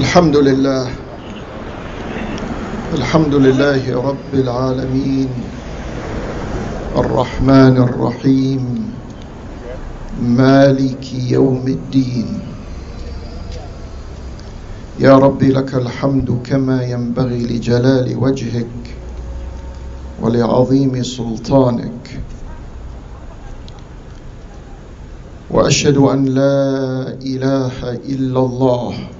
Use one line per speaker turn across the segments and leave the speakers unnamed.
الحمد لله. الحمد لله رب العالمين. الرحمن الرحيم. مالك يوم الدين. يا رب لك الحمد كما ينبغي لجلال وجهك ولعظيم سلطانك. وأشهد أن لا إله إلا الله.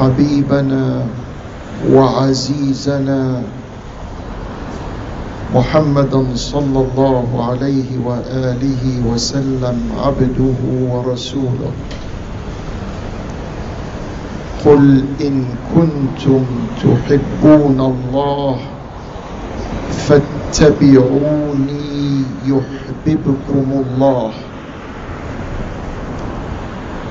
وحبيبنا وعزيزنا محمدا صلى الله عليه وآله وسلم عبده ورسوله. قل إن كنتم تحبون الله فاتبعوني يحببكم الله.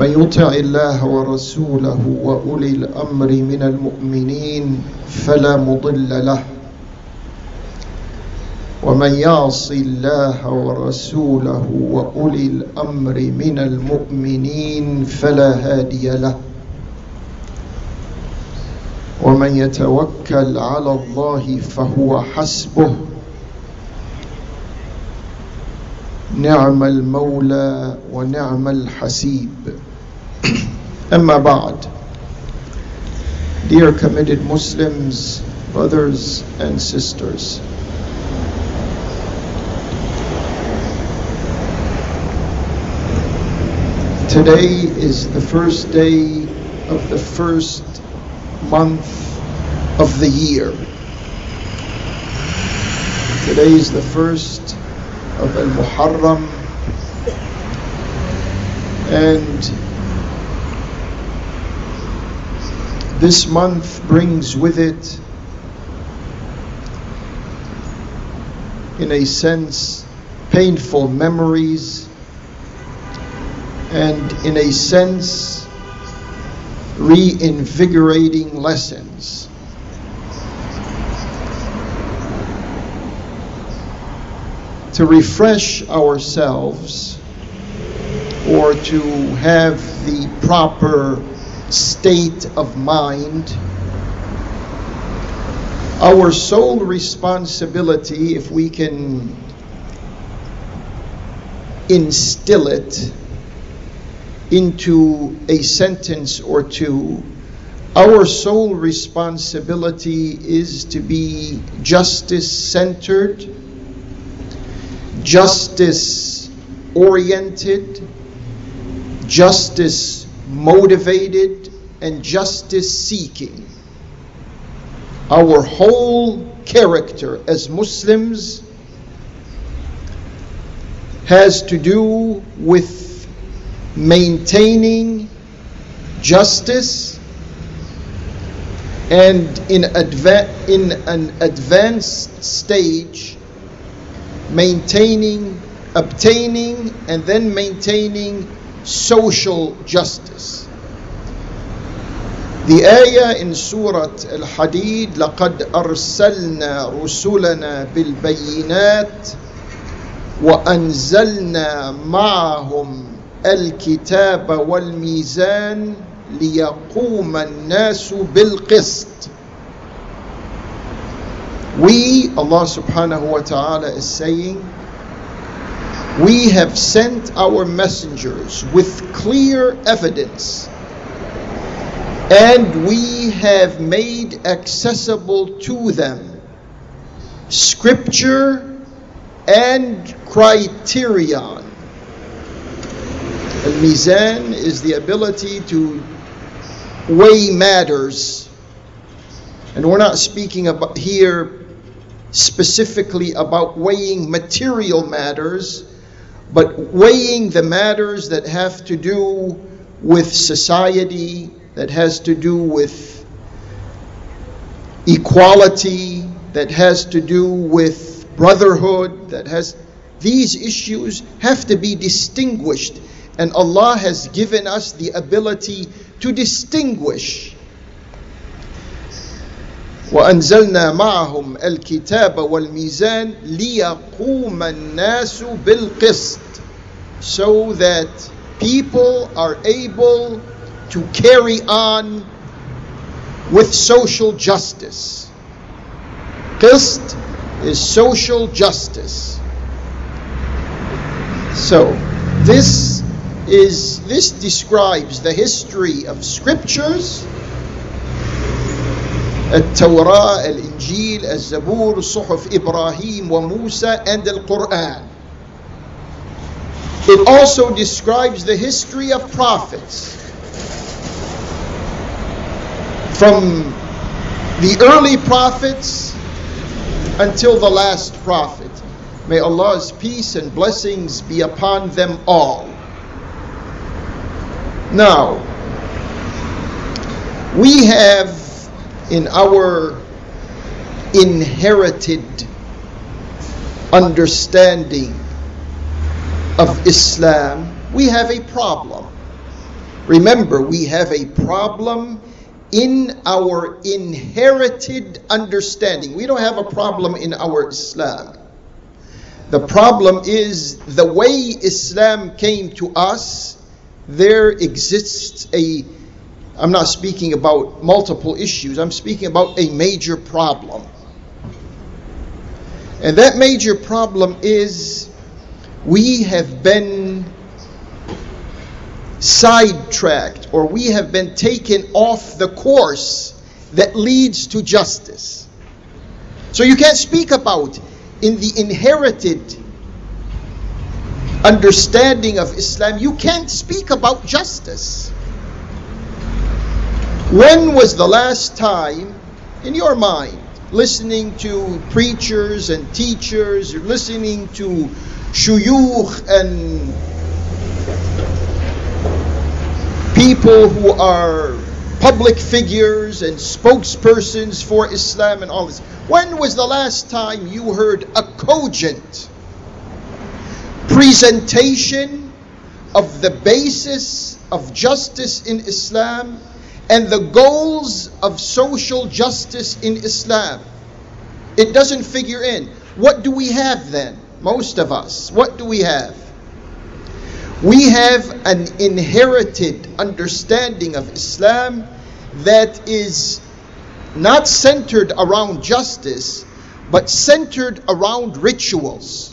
من يطع الله ورسوله وأولي الأمر من المؤمنين فلا مضل له. ومن يعص الله ورسوله وأولي الأمر من المؤمنين فلا هادي له. ومن يتوكل على الله فهو حسبه. نعم المولى ونعم الحسيب. Amma Ba'd. Dear committed Muslims, brothers and sisters, today is the first day of the first month of the year. Today is the first of Al Muharram and this month brings with it, in a sense, painful memories and, in a sense, reinvigorating lessons. to refresh ourselves or to have the proper state of mind, our sole responsibility, if we can instill it into a sentence or two, our sole responsibility is to be justice centered justice oriented, justice motivated, and justice seeking. Our whole character as Muslims has to do with maintaining justice and in, adva- in an advanced stage maintaining, obtaining, and then maintaining social justice. The ayah in Surah Al Hadid, لَقَدْ أَرْسَلْنَا رُسُلَنَا بِالْبَيِّنَاتِ وأنزلنا معهم الكتاب والميزان ليقوم الناس بالقسط we, Allah subhanahu wa ta'ala is saying, we have sent our messengers with clear evidence and we have made accessible to them scripture and criterion. Al Mizan is the ability to weigh matters. And we're not speaking about here specifically about weighing material matters, but weighing the matters that have to do with society, that has to do with equality, that has to do with brotherhood, that has these issues have to be distinguished. And Allah has given us the ability to distinguish. وأنزلنا معهم الكتاب والميزان ليقوم الناس بالقسط so that people are able to carry on with social justice. Qist is social justice. So, this is this describes the history of scriptures التوراة الإنجيل الزبور صحف إبراهيم وموسى and the Quran it also describes the history of prophets from the early prophets until the last prophet may Allah's peace and blessings be upon them all now, we have in our inherited understanding of Islam, we have a problem. Remember, we have a problem in our inherited understanding. We don't have a problem in our Islam. The problem is the way Islam came to us there exists a, I'm not speaking about multiple issues, I'm speaking about a major problem. And that major problem is we have been sidetracked or we have been taken off the course that leads to justice. So you can't speak about in the inherited understanding of Islam, you can't speak about justice. When was the last time, in your mind, listening to preachers and teachers, listening to shuyukh and people who are public figures and spokespersons for Islam and all this. When was the last time you heard a cogent presentation of the basis of justice in Islam and the goals of social justice in Islam. It doesn't figure in. What do we have then? Most of us. What do we have? We have an inherited understanding of Islam that is not centered around justice, but centered around rituals.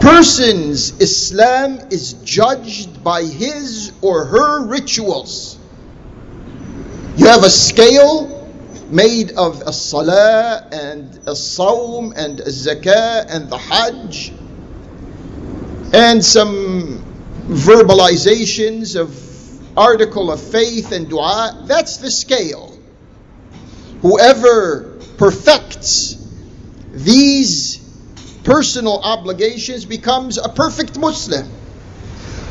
Person's Islam is judged by his or her rituals. You have a scale made of a salah and a sawm and a zakah and the hajj and some verbalizations of article of faith and dua. That's the scale. Whoever perfects these personal obligations becomes a perfect Muslim.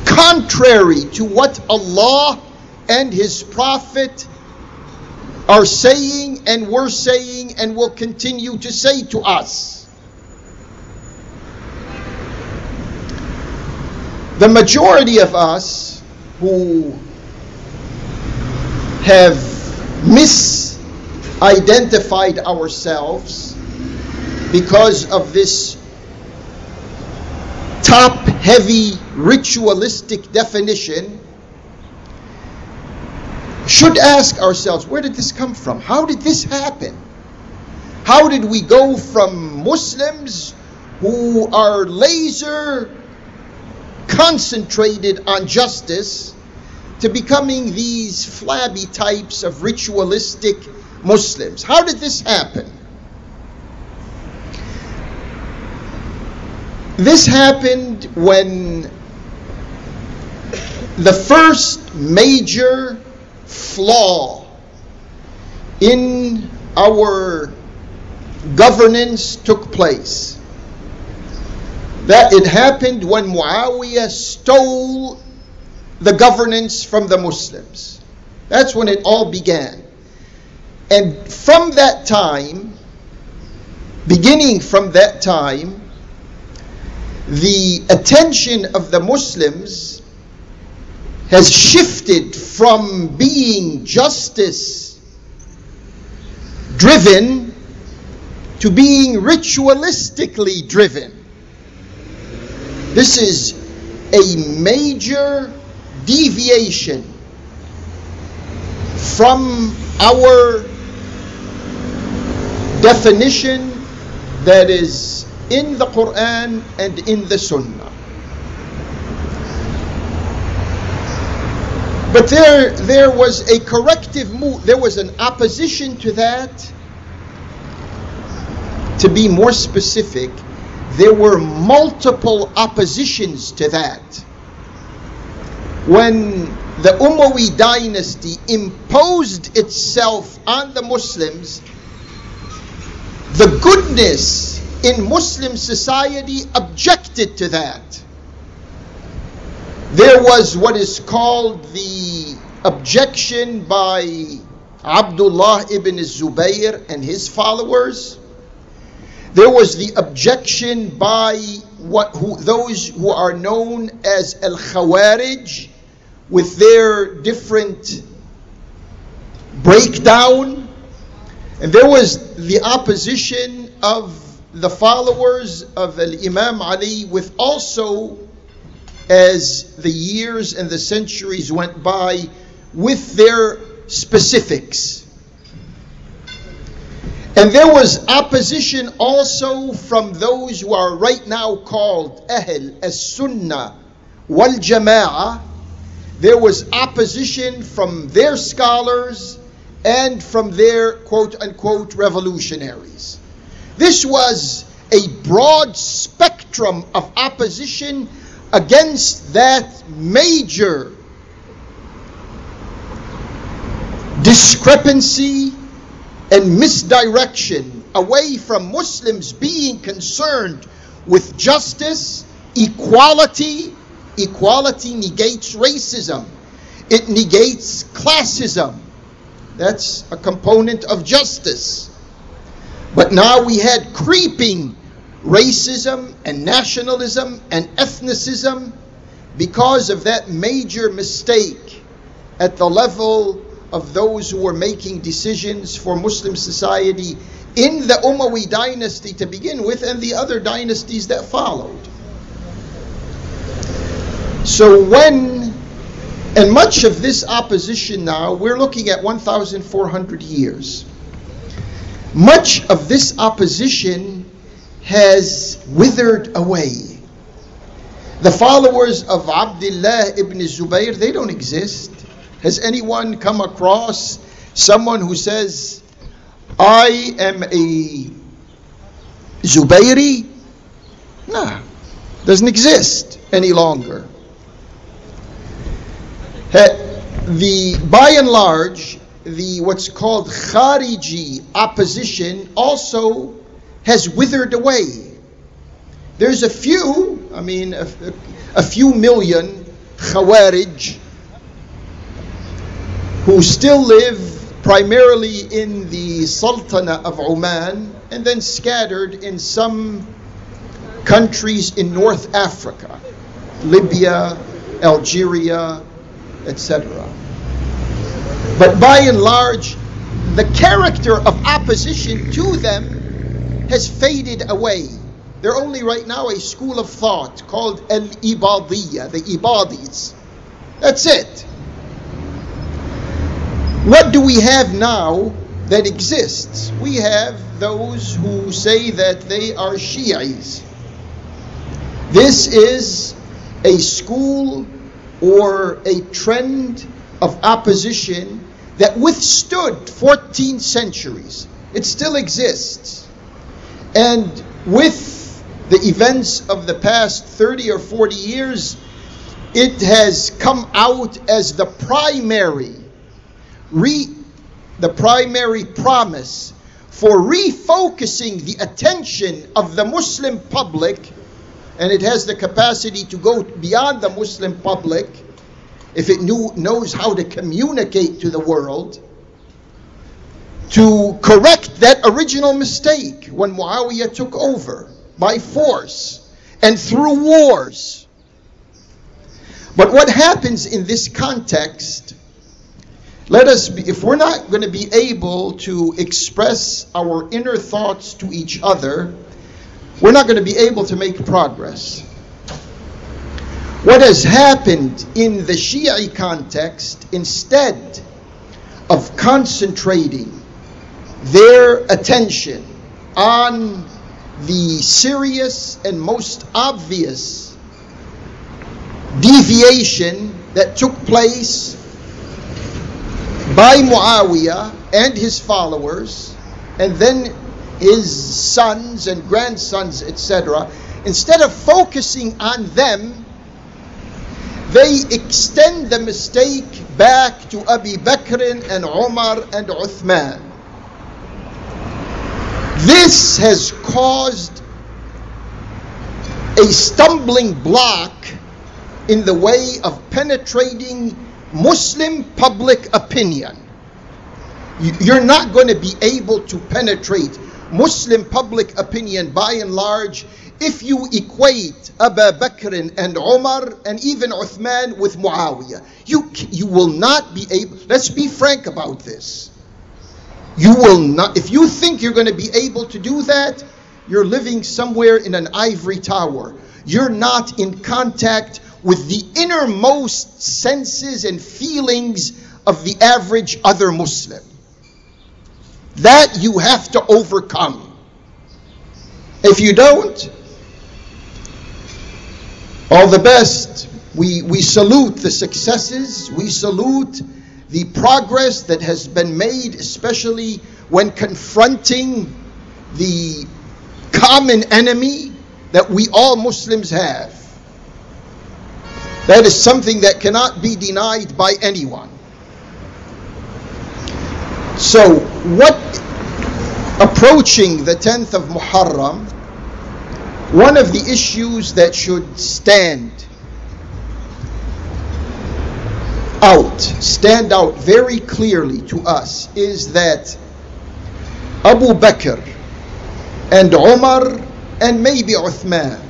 Contrary to what Allah and His Prophet are saying and were saying and will continue to say to us. The majority of us who have misidentified ourselves because of this top heavy ritualistic definition should ask ourselves where did this come from? How did this happen? How did we go from Muslims who are laser concentrated on justice to becoming these flabby types of ritualistic Muslims. How did this happen? This happened when the first major flaw in our governance took place. That it happened when Muawiyah stole the governance from the Muslims. That's when it all began. And from that time, beginning from that time, the attention of the Muslims has shifted from being justice driven to being ritualistically driven. This is a major deviation from our definition that is in the Quran and in the Sunnah. But there, there was a corrective move, there was an opposition to that. To be more specific, there were multiple oppositions to that. When the Umayyad dynasty imposed itself on the Muslims, the goodness in Muslim society objected to that. There was what is called the objection by Abdullah ibn Zubayr and his followers. There was the objection by what who, those who are known as al Khawarij with their different breakdown. And there was the opposition of the followers of Imam Ali with also as the years and the centuries went by with their specifics. And there was opposition also from those who are right now called Ahl as Sunnah wal Jama'ah. There was opposition from their scholars and from their quote unquote revolutionaries. This was a broad spectrum of opposition against that major discrepancy and misdirection away from Muslims being concerned with justice, equality. Equality negates racism, it negates classism. That's a component of justice. But now we had creeping racism and nationalism and ethnicism because of that major mistake at the level of those who were making decisions for Muslim society in the Umayyad dynasty to begin with and the other dynasties that followed. So when and much of this opposition now, we're looking at 1,400 years. Much of this opposition has withered away. The followers of Abdullah ibn Zubayr, they don't exist. Has anyone come across someone who says, I am a Zubayri? No, doesn't exist any longer. The by and large, the what's called Khariji opposition also has withered away. There's a few, I mean, a, a few million Khawarij who still live primarily in the Sultanate of Oman and then scattered in some countries in North Africa, Libya, Algeria, etc. But by and large, the character of opposition to them has faded away. They're only right now a school of thought called Al Ibadiyya, the Ibadis. That's it. What do we have now that exists? We have those who say that they are Shi'is. This is a school or a trend of opposition that withstood 14 centuries. It still exists. And with the events of the past 30 or 40 years, it has come out as the primary re, the primary promise for refocusing the attention of the Muslim public, and it has the capacity to go beyond the Muslim public if it knew, knows how to communicate to the world, to correct that original mistake when Muawiyah took over by force and through wars. But what happens in this context, let us be, if we're not going to be able to express our inner thoughts to each other, we're not going to be able to make progress. What has happened in the Shi'i context, instead of concentrating their attention on the serious and most obvious deviation that took place by Muawiyah and his followers, and then his sons and grandsons, etc., instead of focusing on them, they extend the mistake back to Abi Bakr and Umar and Uthman. This has caused a stumbling block in the way of penetrating Muslim public opinion. You're not going to be able to penetrate Muslim public opinion by and large if you equate Abu Bakr and Umar and even Uthman with Muawiyah. You, you will not be able, let's be frank about this. You will not, if you think you're going to be able to do that, you're living somewhere in an ivory tower. You're not in contact with the innermost senses and feelings of the average other Muslim. That you have to overcome. If you don't, all the best. We, we salute the successes, we salute the progress that has been made, especially when confronting the common enemy that we all Muslims have. That is something that cannot be denied by anyone. So, what approaching the 10th of Muharram, one of the issues that should stand out, stand out very clearly to us is that Abu Bakr and Umar and maybe Uthman,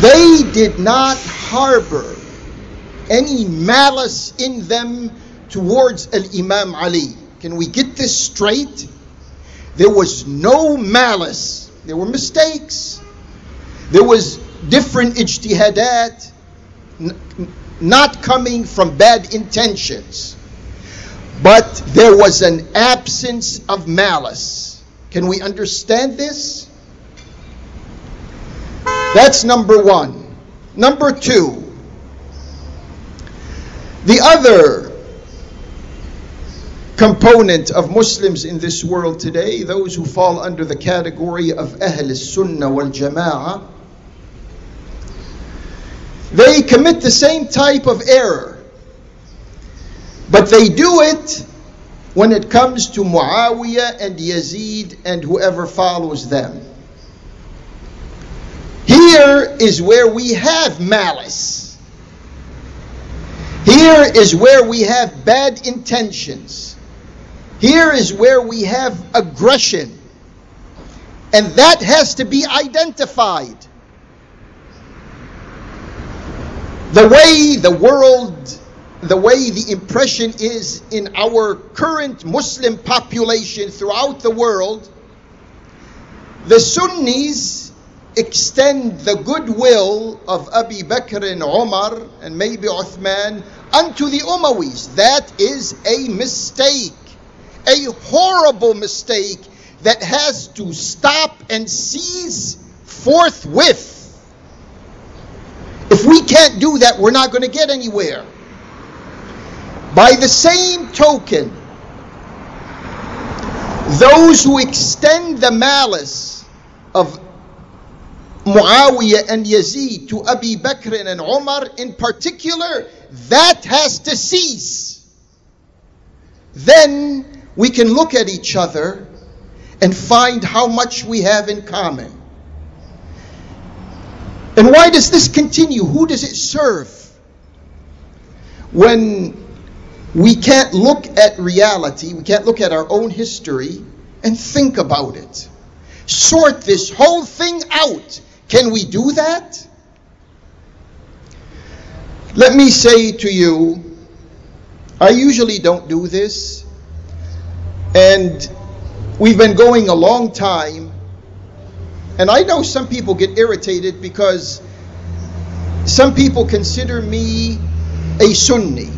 they did not harbor any malice in them towards Al Imam Ali. Can we get this straight? There was no malice. There were mistakes. There was different ijtihadat not coming from bad intentions, but there was an absence of malice. Can we understand this? That's number one. Number two, the other component of Muslims in this world today, those who fall under the category of Ahl Sunnah wal Jama'ah, they commit the same type of error. But they do it when it comes to Muawiyah and Yazid and whoever follows them. Here is where we have malice. Here is where we have bad intentions. Here is where we have aggression. And that has to be identified. the way the world, the way the impression is in our current Muslim population throughout the world, the Sunnis extend the goodwill of Abi Bakr and Umar and maybe Uthman unto the Umayyas. That is a mistake, a horrible mistake that has to stop and cease forthwith. If we can't do that, we're not going to get anywhere. By the same token, those who extend the malice of Muawiyah and Yazid to Abi Bakr and Umar in particular, that has to cease. Then we can look at each other and find how much we have in common. And why does this continue? Who does it serve? When we can't look at reality, we can't look at our own history and think about it. Sort this whole thing out. Can we do that? Let me say to you, I usually don't do this, and we've been going a long time, and I know some people get irritated because some people consider me a Sunni.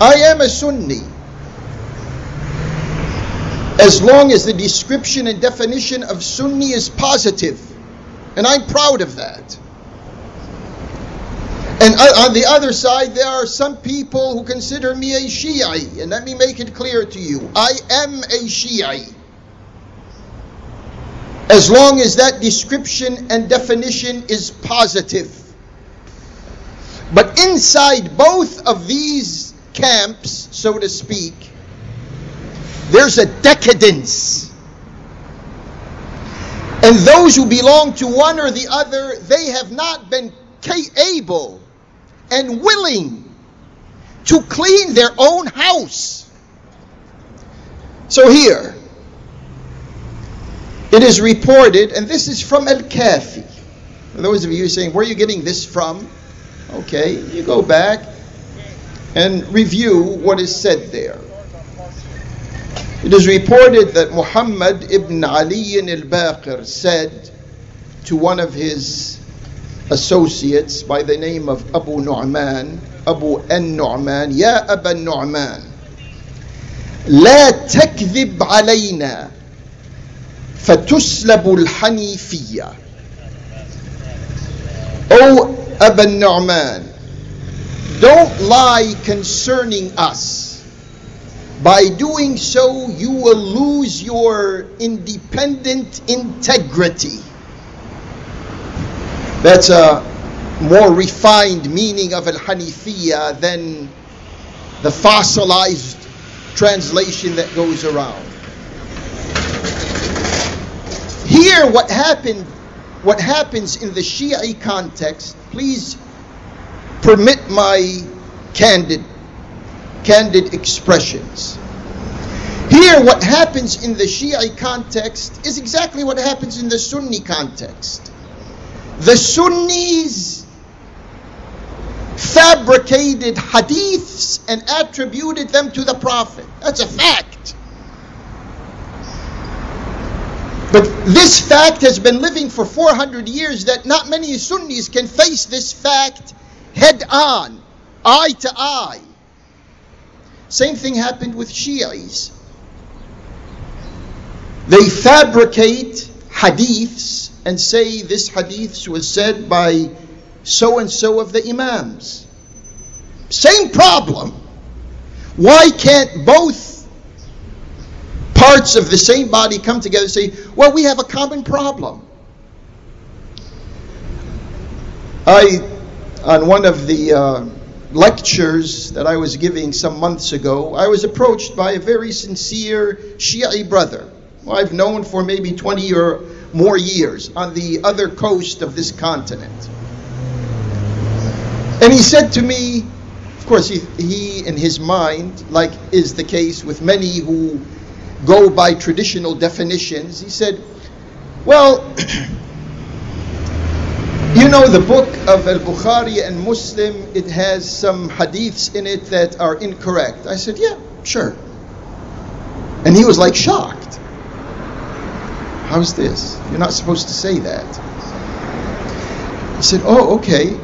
I am a Sunni. As long as the description and definition of Sunni is positive, and I'm proud of that. And on the other side, there are some people who consider me a Shi'i. And let me make it clear to you I am a Shi'i. As long as that description and definition is positive. But inside both of these camps, so to speak, there's a decadence. And those who belong to one or the other, they have not been able and willing to clean their own house. So here, it is reported, and this is from Al Kafi. Those of you saying, where are you getting this from? Okay, you go back and review what is said there. It is reported that Muhammad ibn Ali al-Baqir said to one of his associates by the name of Abu Nu'man, Abu An-Nu'man, Ya Aba Nu'man, لا تكذب علينا فتسلب الحنيفية. O Abu Nu'man, don't lie concerning us. By doing so, you will lose your independent integrity. That's a more refined meaning of Al Hanifiya than the fossilized translation that goes around. Here, what happened, what happens in the Shia context, please permit my candid, candid expressions. Here, what happens in the Shia context is exactly what happens in the Sunni context. The Sunnis fabricated hadiths and attributed them to the Prophet. That's a fact. But this fact has been living for 400 years that not many Sunnis can face this fact head on, eye to eye. Same thing happened with Shias. They fabricate hadiths and say this hadith was said by so and so of the Imams. Same problem. Why can't both parts of the same body come together and say, well, we have a common problem? I, on one of the uh, lectures that I was giving some months ago, I was approached by a very sincere Shi'i brother I've known for maybe 20 or more years on the other coast of this continent. And he said to me, of course, he, he in his mind, like is the case with many who go by traditional definitions, he said, Well, you know, the book of Al Bukhari and Muslim, it has some hadiths in it that are incorrect. I said, Yeah, sure. And he was like shocked. How's this? You're not supposed to say that. He said, Oh, okay.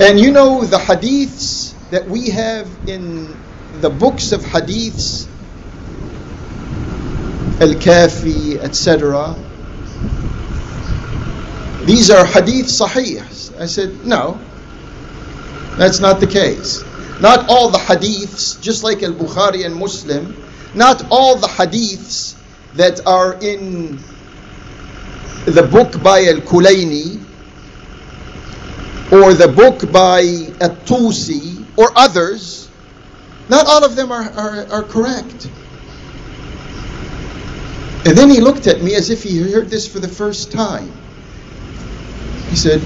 And you know the hadiths that we have in the books of hadiths, Al Kafi, etc. these are hadith sahih. I said, no, that's not the case. Not all the hadiths, just like Al Bukhari and Muslim, not all the hadiths that are in the book by Al Kulaini or the book by At Tusi or others, not all of them are, are, are correct. And then he looked at me as if he heard this for the first time. He said,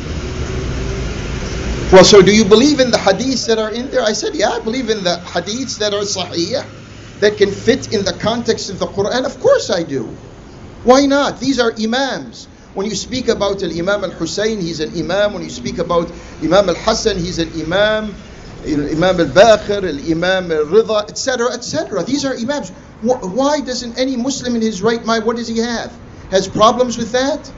Well, so do you believe in the hadiths that are in there? I said, Yeah, I believe in the hadiths that are sahih, that can fit in the context of the Quran. Of course I do. Why not? These are imams. When you speak about Al Imam Al Hussein, he's an imam. When you speak about Imam Al Hassan, he's an imam. Imam Al Baqir, Imam Al Rida, etc., etc. These are imams. Why doesn't any Muslim in his right mind, what does he have? Has problems with that?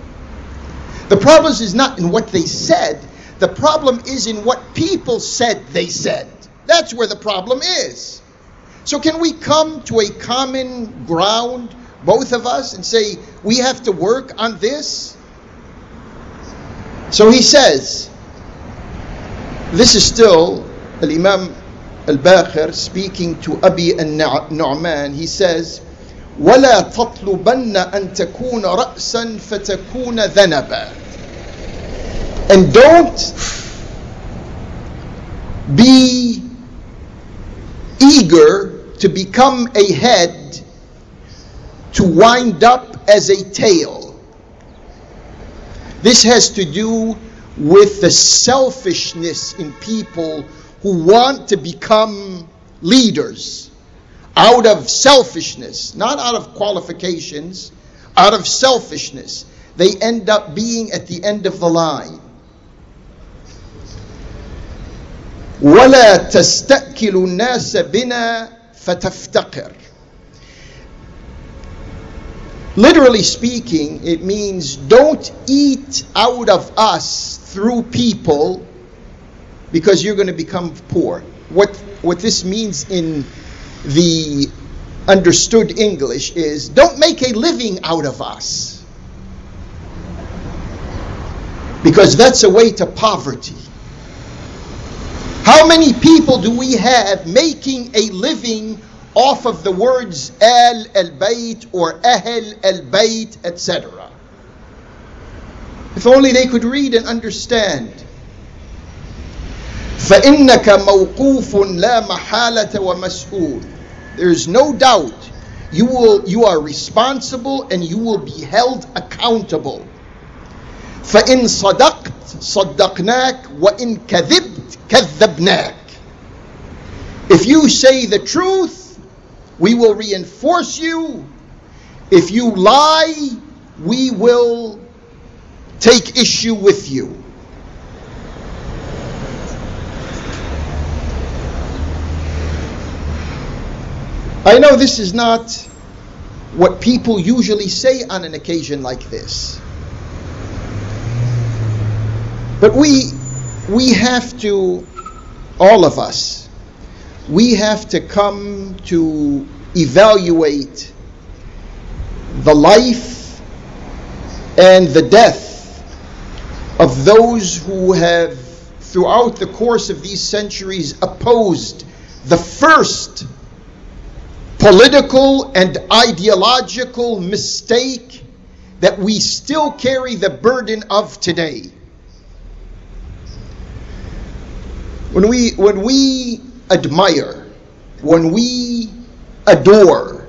The problem is not in what they said, the problem is in what people said they said. That's where the problem is. So, can we come to a common ground both of us, and say, we have to work on this? So he says, this is still Al Imam Al Baqir speaking to Abi Al Nu'man. He says, ولا تطلبن أن تكون رأسا فتكون ذنبا and don't be eager to become a head to wind up as a tail. This has to do with the selfishness in people who want to become leaders out of selfishness, not out of qualifications, out of selfishness. They end up being at the end of the line. ولا تستأكل الناس بنا فتفتقر Literally speaking, it means don't eat out of us through people because you're going to become poor. What, what this means in the understood English is don't make a living out of us because that's a way to poverty. How many people do we have making a living off of the words al al bayt or ahl al bayt, etc. If only they could read and understand. فإنك موقوف لا محالة ومسؤول. There is no doubt you will you are responsible and you will be held accountable. فإن صدقت صدقناك وإن كذبت كذبناك. If you say the truth, we will reinforce you. If you lie, we will take issue with you. I know this is not what people usually say on an occasion like this. But we we have to all of us we have to come to evaluate the life and the death of those who have, throughout the course of these centuries, opposed the first political and ideological mistake that we still carry the burden of today. When we, when we admire, when we adore,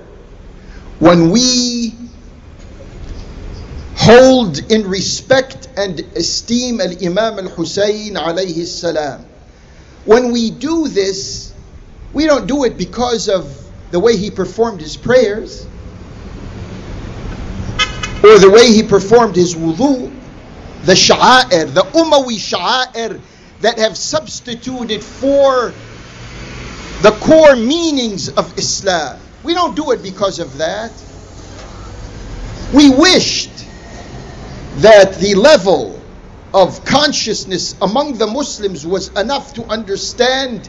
when we hold in respect and esteem Al Imam Al Hussein alayhi salam, when we do this, we don't do it because of the way he performed his prayers or the way he performed his wudu, the sha'air, the Umawi sha'air that have substituted for the core meanings of Islam. We don't do it because of that. We wished that the level of consciousness among the Muslims was enough to understand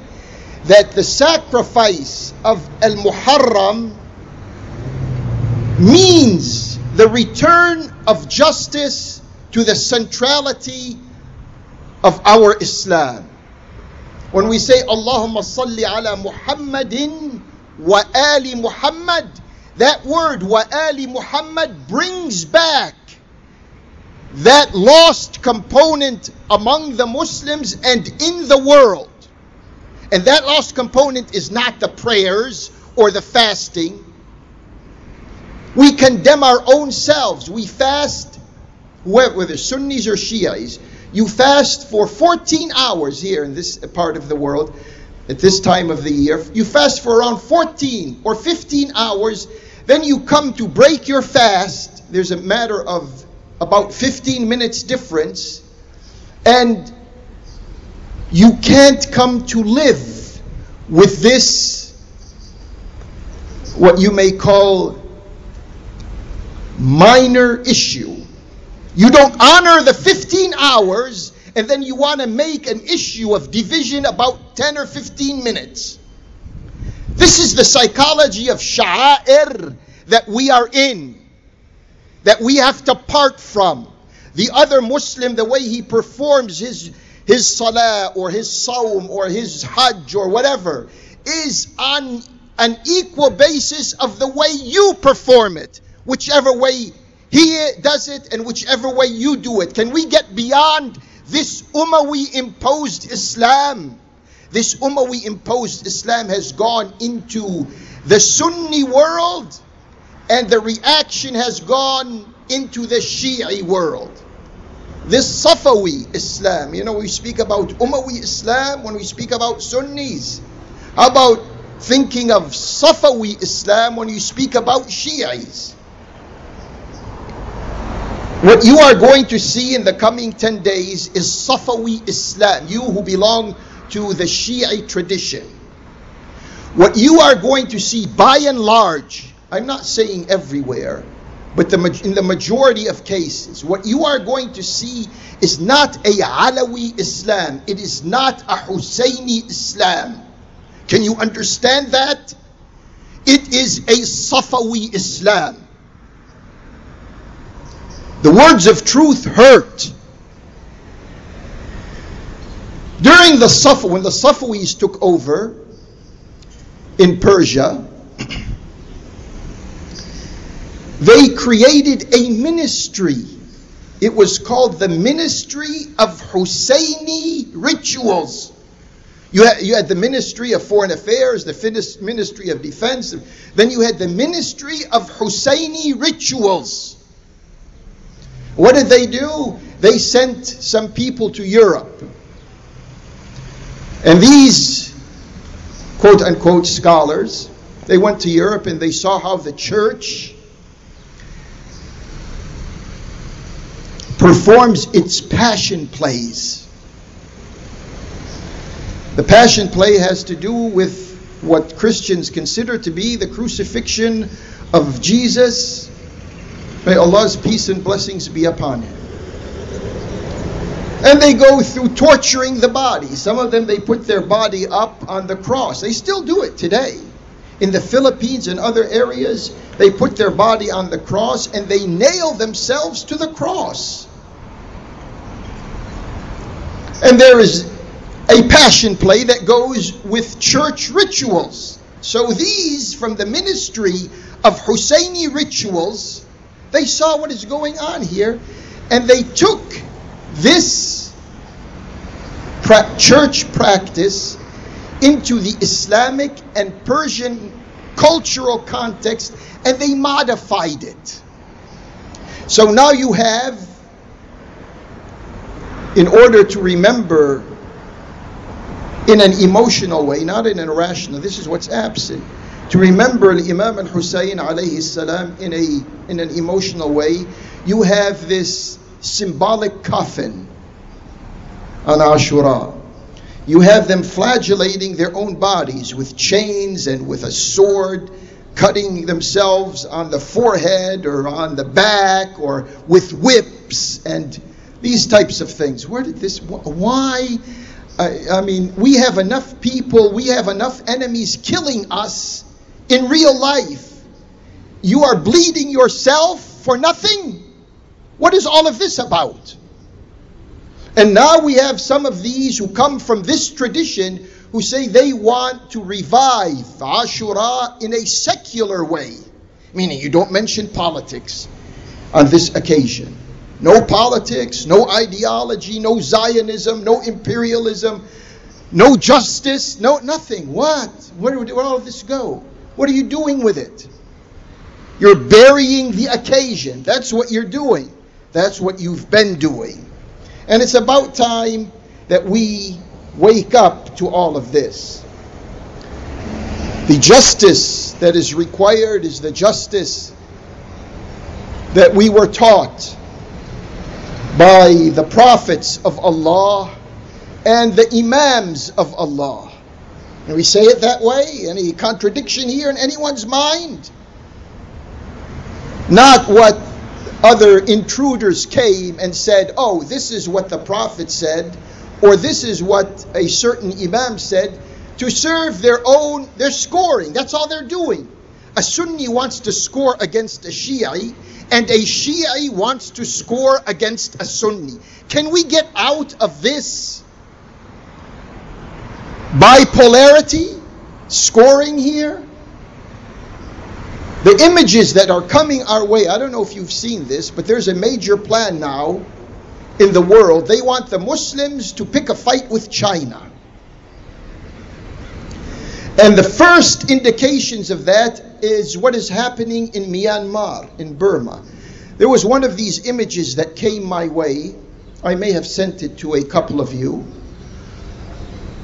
that the sacrifice of Al Muharram means the return of justice to the centrality of our Islam. When we say Allahumma salli ala Muhammadin wa ali Muhammad, that word wa ali Muhammad brings back that lost component among the Muslims and in the world. And that lost component is not the prayers or the fasting. We condemn our own selves. We fast, whether Sunnis or Shias, you fast for 14 hours here in this part of the world at this time of the year. You fast for around 14 or 15 hours. Then you come to break your fast. There's a matter of about 15 minutes difference. And you can't come to live with this, what you may call minor issue. You don't honor the 15 hours and then you want to make an issue of division about 10 or 15 minutes. This is the psychology of sha'air that we are in, that we have to part from. The other Muslim, the way he performs his, his salah or his sawm or his hajj or whatever, is on an equal basis of the way you perform it, whichever way he does it and whichever way you do it. Can we get beyond this Umayyad imposed Islam? This Umayyad imposed Islam has gone into the Sunni world and the reaction has gone into the Shi'i world. This Safawi Islam, you know, we speak about Umayyad Islam when we speak about Sunnis. How about thinking of Safawi Islam when you speak about Shi'is? What you are going to see in the coming 10 days is Safawi Islam, you who belong to the Shia tradition. What you are going to see by and large, I'm not saying everywhere, but the, in the majority of cases, what you are going to see is not a Alawi Islam, it is not a Husseini Islam. Can you understand that? It is a Safawi Islam. The words of truth hurt. During the when the Safawis took over in Persia, they created a ministry. It was called the Ministry of Husseini Rituals. You had, you had the Ministry of Foreign Affairs, the Ministry of Defense, then you had the Ministry of Husseini Rituals. What did they do? They sent some people to Europe. And these quote unquote scholars, they went to Europe and they saw how the church performs its passion plays. The passion play has to do with what Christians consider to be the crucifixion of Jesus May Allah's peace and blessings be upon him. And they go through torturing the body. Some of them, they put their body up on the cross. They still do it today. In the Philippines and other areas, they put their body on the cross and they nail themselves to the cross. And there is a passion play that goes with church rituals. So these, from the ministry of Husseini rituals, they saw what is going on here and they took this pra- church practice into the Islamic and Persian cultural context and they modified it. So now you have, in order to remember in an emotional way, not in an irrational, this is what's absent to remember Imam al Hussein alayhi salam in, a, in an emotional way, you have this symbolic coffin on Ashura. You have them flagellating their own bodies with chains and with a sword, cutting themselves on the forehead or on the back or with whips and these types of things. Where did this, why? I, I mean, we have enough people, we have enough enemies killing us in real life, you are bleeding yourself for nothing. What is all of this about? And now we have some of these who come from this tradition who say they want to revive Ashura in a secular way, meaning you don't mention politics on this occasion. No politics, no ideology, no Zionism, no imperialism, no justice, no nothing. What? Where did all of this go? What are you doing with it? You're burying the occasion. That's what you're doing. That's what you've been doing. And it's about time that we wake up to all of this. The justice that is required is the justice that we were taught by the prophets of Allah and the imams of Allah. And we say it that way? Any contradiction here in anyone's mind? Not what other intruders came and said, oh, this is what the Prophet said, or this is what a certain Imam said, to serve their own, they're scoring. That's all they're doing. A Sunni wants to score against a Shi'i, and a Shi'i wants to score against a Sunni. Can we get out of this bipolarity scoring here? The images that are coming our way, I don't know if you've seen this, but there's a major plan now in the world. They want the Muslims to pick a fight with China. And the first indications of that is what is happening in Myanmar, in Burma. There was one of these images that came my way. I may have sent it to a couple of you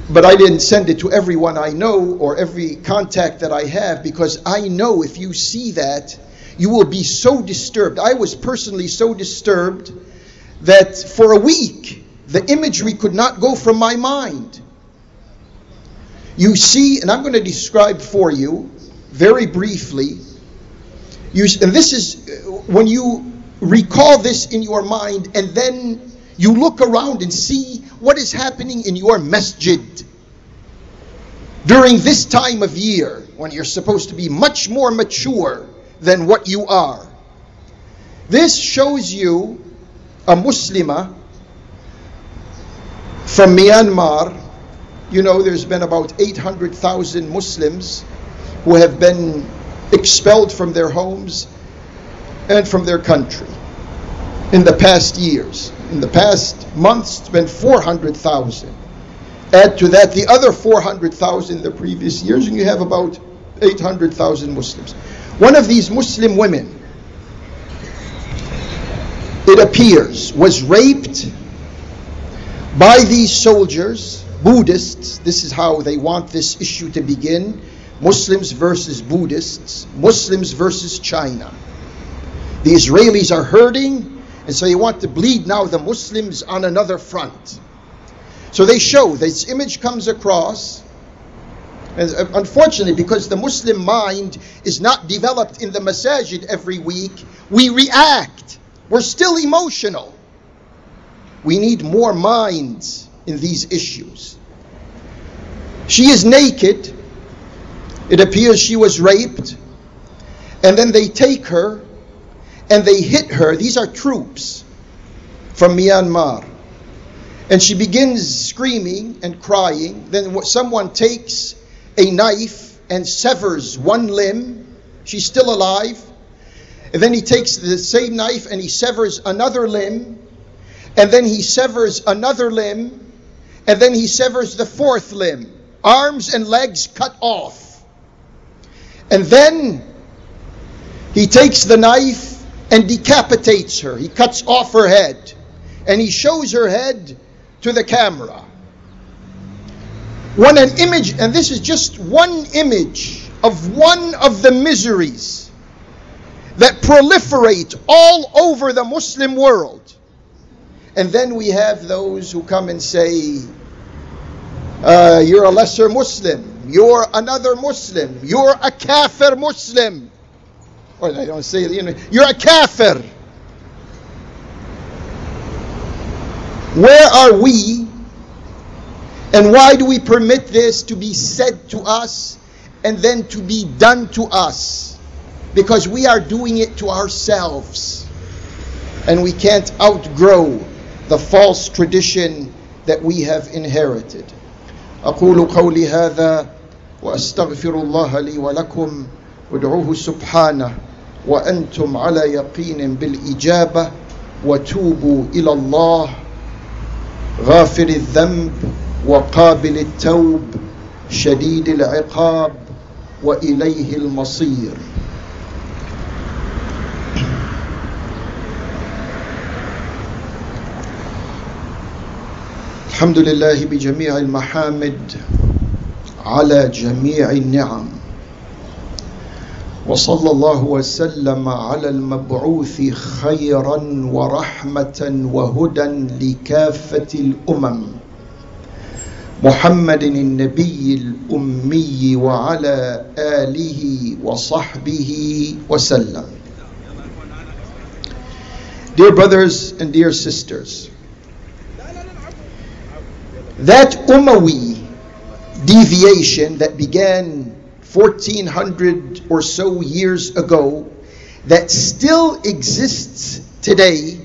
but I didn't send it to everyone I know or every contact that I have because I know if you see that, you will be so disturbed. I was personally so disturbed that for a week, the imagery could not go from my mind. You see, and I'm going to describe for you very briefly. You, and this is uh, when you recall this in your mind, and then you look around and see what is happening in your masjid during this time of year when you're supposed to be much more mature than what you are. This shows you a Muslimah from Myanmar. You know, there's been about 800,000 Muslims who have been expelled from their homes and from their country in the past years. In the past months, been 400,000. Add to that the other 400,000 the previous years, and you have about 800,000 Muslims. One of these Muslim women, it appears, was raped by these soldiers, Buddhists. This is how they want this issue to begin Muslims versus Buddhists, Muslims versus China. The Israelis are hurting, and so you want to bleed now the Muslims on another front. So they show this image comes across. And uh, unfortunately, because the Muslim mind is not developed in the masajid every week, we react. We're still emotional. We need more minds in these issues. She is naked. It appears she was raped. And then they take her and they hit her. These are troops from Myanmar. And she begins screaming and crying. Then someone takes a knife and severs one limb. She's still alive. And then he takes the same knife and he severs another limb. And then he severs another limb. And then he severs the fourth limb. Arms and legs cut off. And then he takes the knife and decapitates her. He cuts off her head. And he shows her head to the camera. When an image, and this is just one image of one of the miseries that proliferate all over the Muslim world. And then we have those who come and say, uh, You're a lesser Muslim, you're another Muslim, you're a kafir Muslim Or they don't say, you know, you're a kafir. Where are we? And why do we permit this to be said to us and then to be done to us? Because we are doing it to ourselves. and we can't outgrow the false tradition that we have inherited. أقول قولي هذا وأستغفر الله لي ولكم وادعوه سبحانه وأنتم على يقين بالإجابة وتوبوا إلى الله. غافر الذنب وقابل التوب شديد العقاب وإليه المصير. الحمد لله بجميع المحامد على جميع النعم. وصلى الله وسلم على المبعوث خيرا ورحمة وهدى لكافة الأمم. محمد النبي الأمي وعلى آله وصحبه وسلم. Dear brothers and dear sisters, that Umayyad deviation that began 1400 or so years ago that still exists today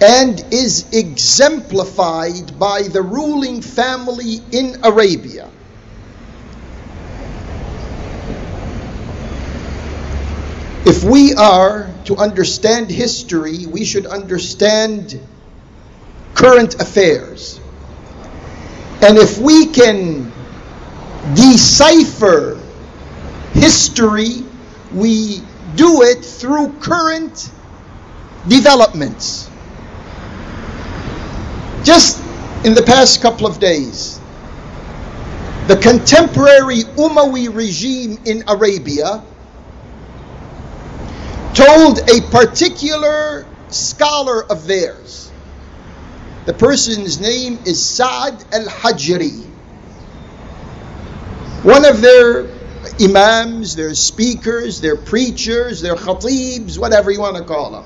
and is exemplified by the ruling family in Arabia. If we are to understand history, we should understand current affairs. And if we can decipher history, we do it through current developments. Just in the past couple of days, the contemporary Umayyad regime in Arabia told a particular scholar of theirs. The person's name is Saad al Hajri. One of their imams, their speakers, their preachers, their khatibs, whatever you want to call them.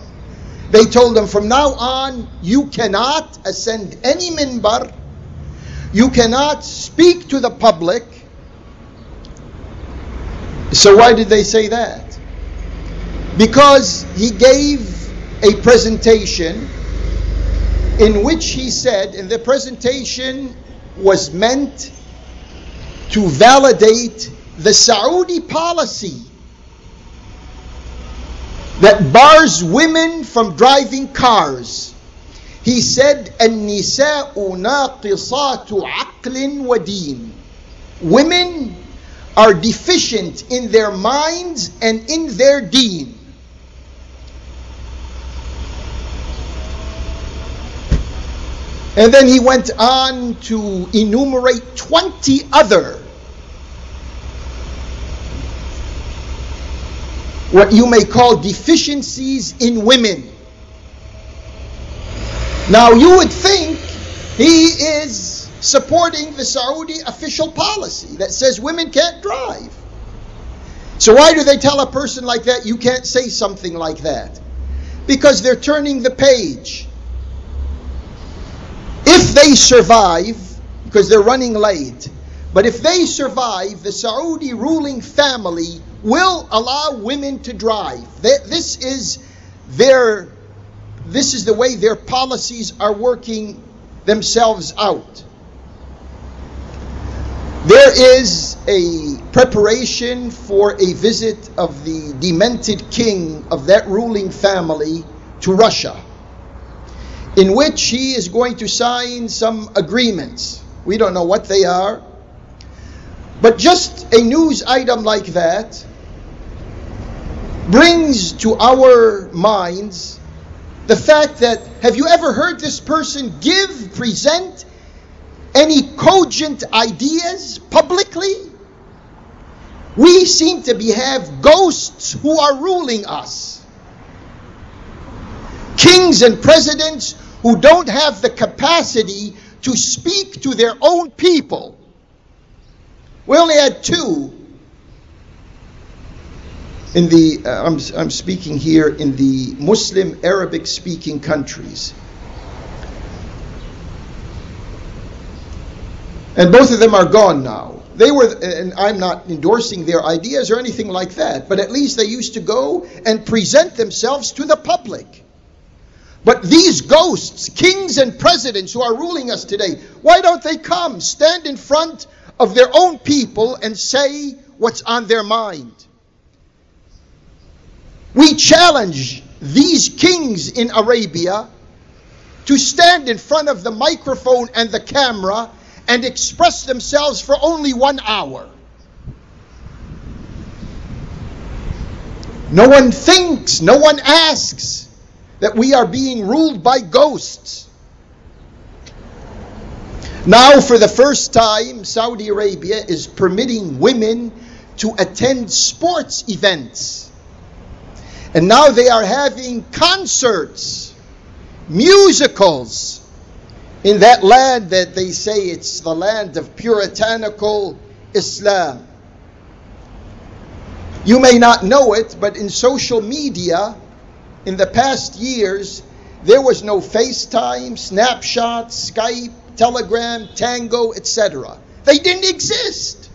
They told them from now on, you cannot ascend any minbar, you cannot speak to the public. So, why did they say that? Because he gave a presentation in which he said, and the presentation was meant to validate the Saudi policy that bars women from driving cars. He said, النساء ناقصات عقل ودين. Women are deficient in their minds and in their deen. And then he went on to enumerate 20 other what you may call deficiencies in women. Now, you would think he is supporting the Saudi official policy that says women can't drive. So, why do they tell a person like that you can't say something like that? Because they're turning the page. If they survive, because they're running late, but if they survive, the Saudi ruling family will allow women to drive. This is their this is the way their policies are working themselves out. There is a preparation for a visit of the demented king of that ruling family to Russia, in which he is going to sign some agreements. We don't know what they are. But just a news item like that brings to our minds the fact that have you ever heard this person give, present any cogent ideas publicly? We seem to be have ghosts who are ruling us. Kings and presidents who don't have the capacity to speak to their own people. We only had two in the uh, I'm, I'm speaking here in the muslim arabic speaking countries. And both of them are gone now. They were and i'm not endorsing their ideas or anything like that but at least they used to go and present themselves to the public But these ghosts, kings and presidents who are ruling us today, why don't they come, stand in front of their own people and say what's on their mind? We challenge these kings in Arabia to stand in front of the microphone and the camera and express themselves for only one hour. No one thinks, no one asks that we are being ruled by ghosts. Now, for the first time, Saudi Arabia is permitting women to attend sports events. And now they are having concerts, musicals in that land that they say it's the land of puritanical Islam. You may not know it, but in social media, in the past years, there was no FaceTime, Snapchat, Skype, Telegram, Tango, etc. They didn't exist.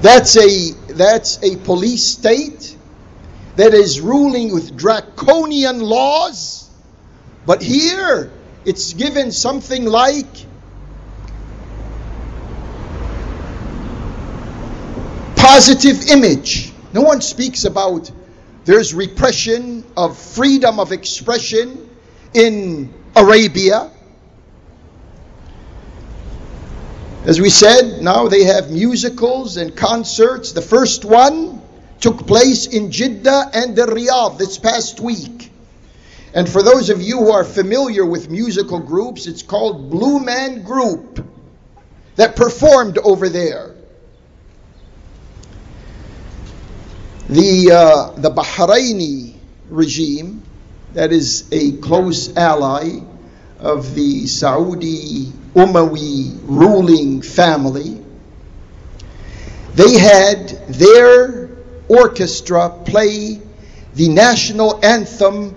That's a that's a police state that is ruling with draconian laws. But here it's given something like positive image. No one speaks about there's repression of freedom of expression in Arabia. As we said, now they have musicals and concerts. The first one took place in Jeddah and the Riyadh this past week. And for those of you who are familiar with musical groups, it's called Blue Man Group that performed over there. The, uh, the Bahraini regime, that is a close ally of the Saudi Umayyad ruling family, they had their orchestra play the national anthem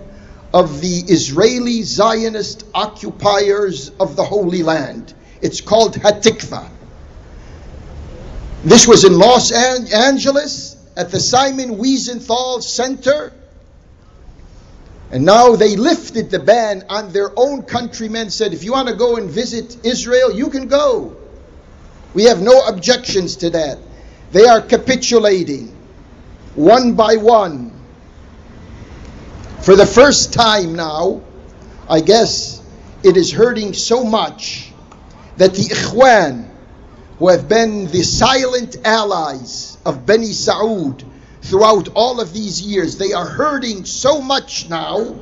of the Israeli Zionist occupiers of the Holy Land. It's called Hatikva. This was in Los Angeles at the Simon Wiesenthal Center. And now they lifted the ban on their own countrymen, said, if you want to go and visit Israel, you can go. We have no objections to that. They are capitulating one by one. For the first time now, I guess it is hurting so much that the Ikhwan, who have been the silent allies of Beni Saud throughout all of these years. They are hurting so much now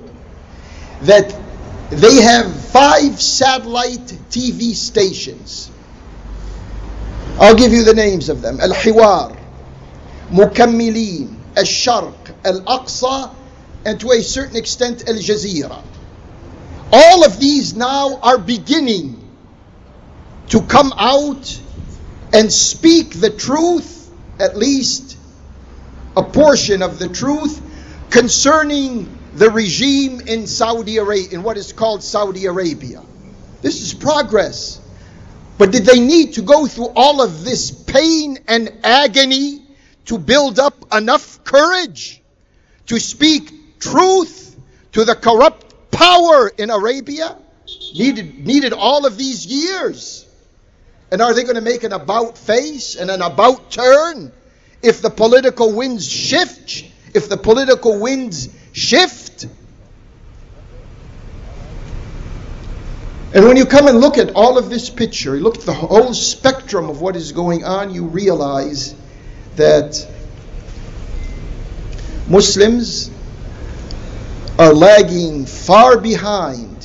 that they have five satellite TV stations. I'll give you the names of them Al Hiwar, Mukammilin, Al Sharq, Al Aqsa, and to a certain extent Al Jazeera. All of these now are beginning to come out and speak the truth, at least a portion of the truth, concerning the regime in Saudi Arabia, in what is called Saudi Arabia. This is progress. But did they need to go through all of this pain and agony to build up enough courage to speak truth to the corrupt power in Arabia? Needed, needed all of these years. And are they going to make an about face and an about turn if the political winds shift? If the political winds shift? And when you come and look at all of this picture, look at the whole spectrum of what is going on, you realize that Muslims are lagging far behind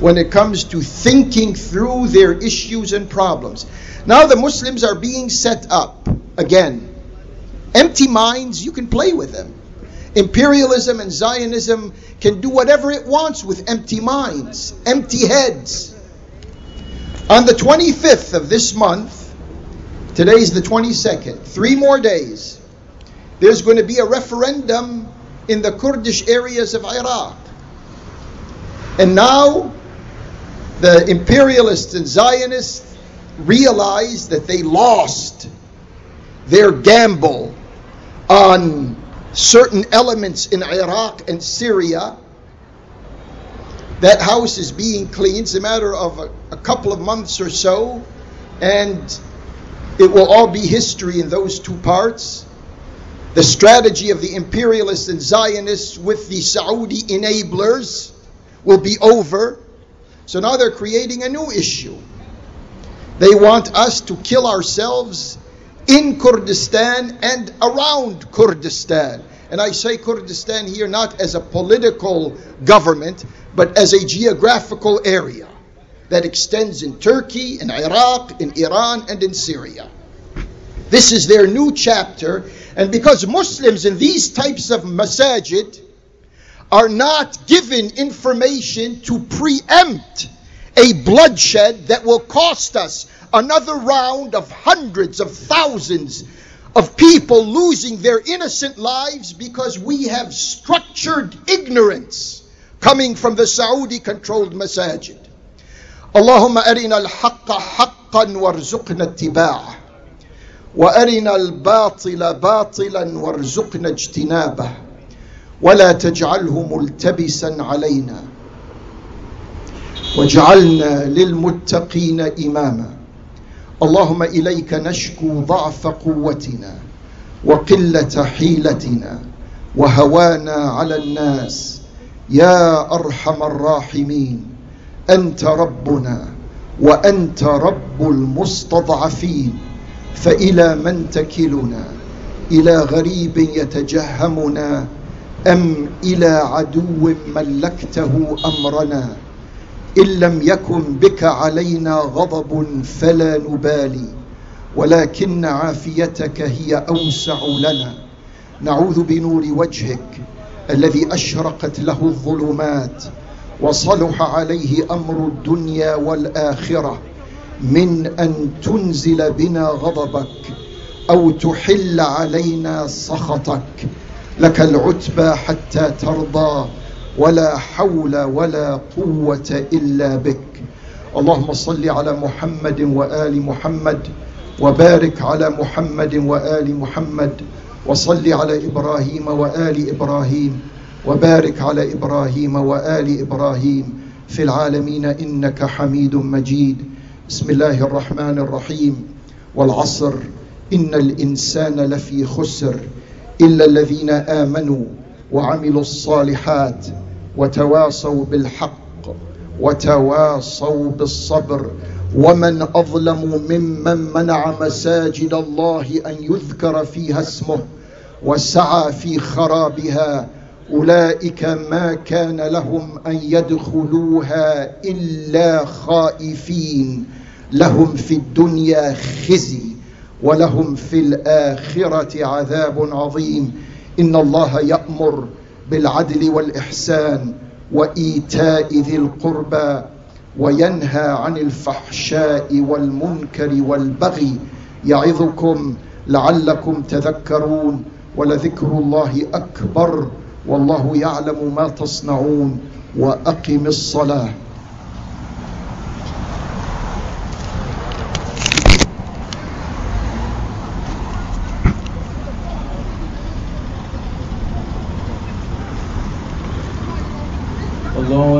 when it comes to thinking through their issues and problems. Now the Muslims are being set up again. Empty minds, you can play with them. Imperialism and Zionism can do whatever it wants with empty minds, empty heads. On the 25th of this month, today's the 22nd, three more days, there's going to be a referendum in the Kurdish areas of Iraq. And now the imperialists and Zionists realized that they lost their gamble on certain elements in Iraq and Syria That house is being cleaned. It's a matter of a, a couple of months or so, and it will all be history in those two parts. The strategy of the imperialists and Zionists with the Saudi enablers will be over. So now they're creating a new issue. They want us to kill ourselves in Kurdistan and around Kurdistan. And I say Kurdistan here not as a political government, but as a geographical area that extends in Turkey, in Iraq, in Iran, and in Syria. This is their new chapter. And because Muslims in these types of masajid are not given information to preempt a bloodshed that will cost us another round of hundreds of thousands of people losing their innocent lives because we have structured ignorance coming from the Saudi controlled masajid. اللهم أرنا الحق حقا وارزقنا اتباعه وارنا الباطل باطلا وارزقنا اجتنابه ولا تجعله ملتبسا علينا. واجعلنا للمتقين إماما. اللهم إليك نشكو ضعف قوتنا وقلة حيلتنا وهوانا على الناس. يا أرحم الراحمين أنت ربنا وأنت رب المستضعفين. فإلى من تكلنا؟ إلى غريب يتجهمنا أم إلى عدو ملكته أمرنا؟ إن لم يكن بك علينا غضب فلا نبالي ولكن عافيتك هي أوسع لنا. نعوذ بنور وجهك الذي أشرقت له الظلمات وصلح عليه أمر الدنيا والآخرة. من أن تنزل بنا غضبك أو تحل علينا سخطك. لك العتبى حتى ترضى ولا حول ولا قوة إلا بك. اللهم صل على محمد وآل محمد وبارك على محمد وآل محمد وصل على إبراهيم وآل إبراهيم وبارك على إبراهيم وآل إبراهيم. في العالمين إنك حميد مجيد. بسم الله الرحمن الرحيم. والعصر إن الإنسان لفي خسر. إلا الذين آمنوا وعملوا الصالحات وتواصوا بالحق وتواصوا بالصبر. ومن أظلم ممن منع مساجد الله أن يذكر فيها اسمه وسعى في خرابها أولئك ما كان لهم أن يدخلوها إلا خائفين لهم في الدنيا خزي. ولهم في الآخرة عذاب عظيم. إن الله يأمر بالعدل والإحسان وإيتاء ذي القربى وينهى عن الفحشاء والمنكر والبغي يعظكم لعلكم تذكرون ولذكر الله أكبر والله يعلم ما تصنعون وأقم الصلاة
الله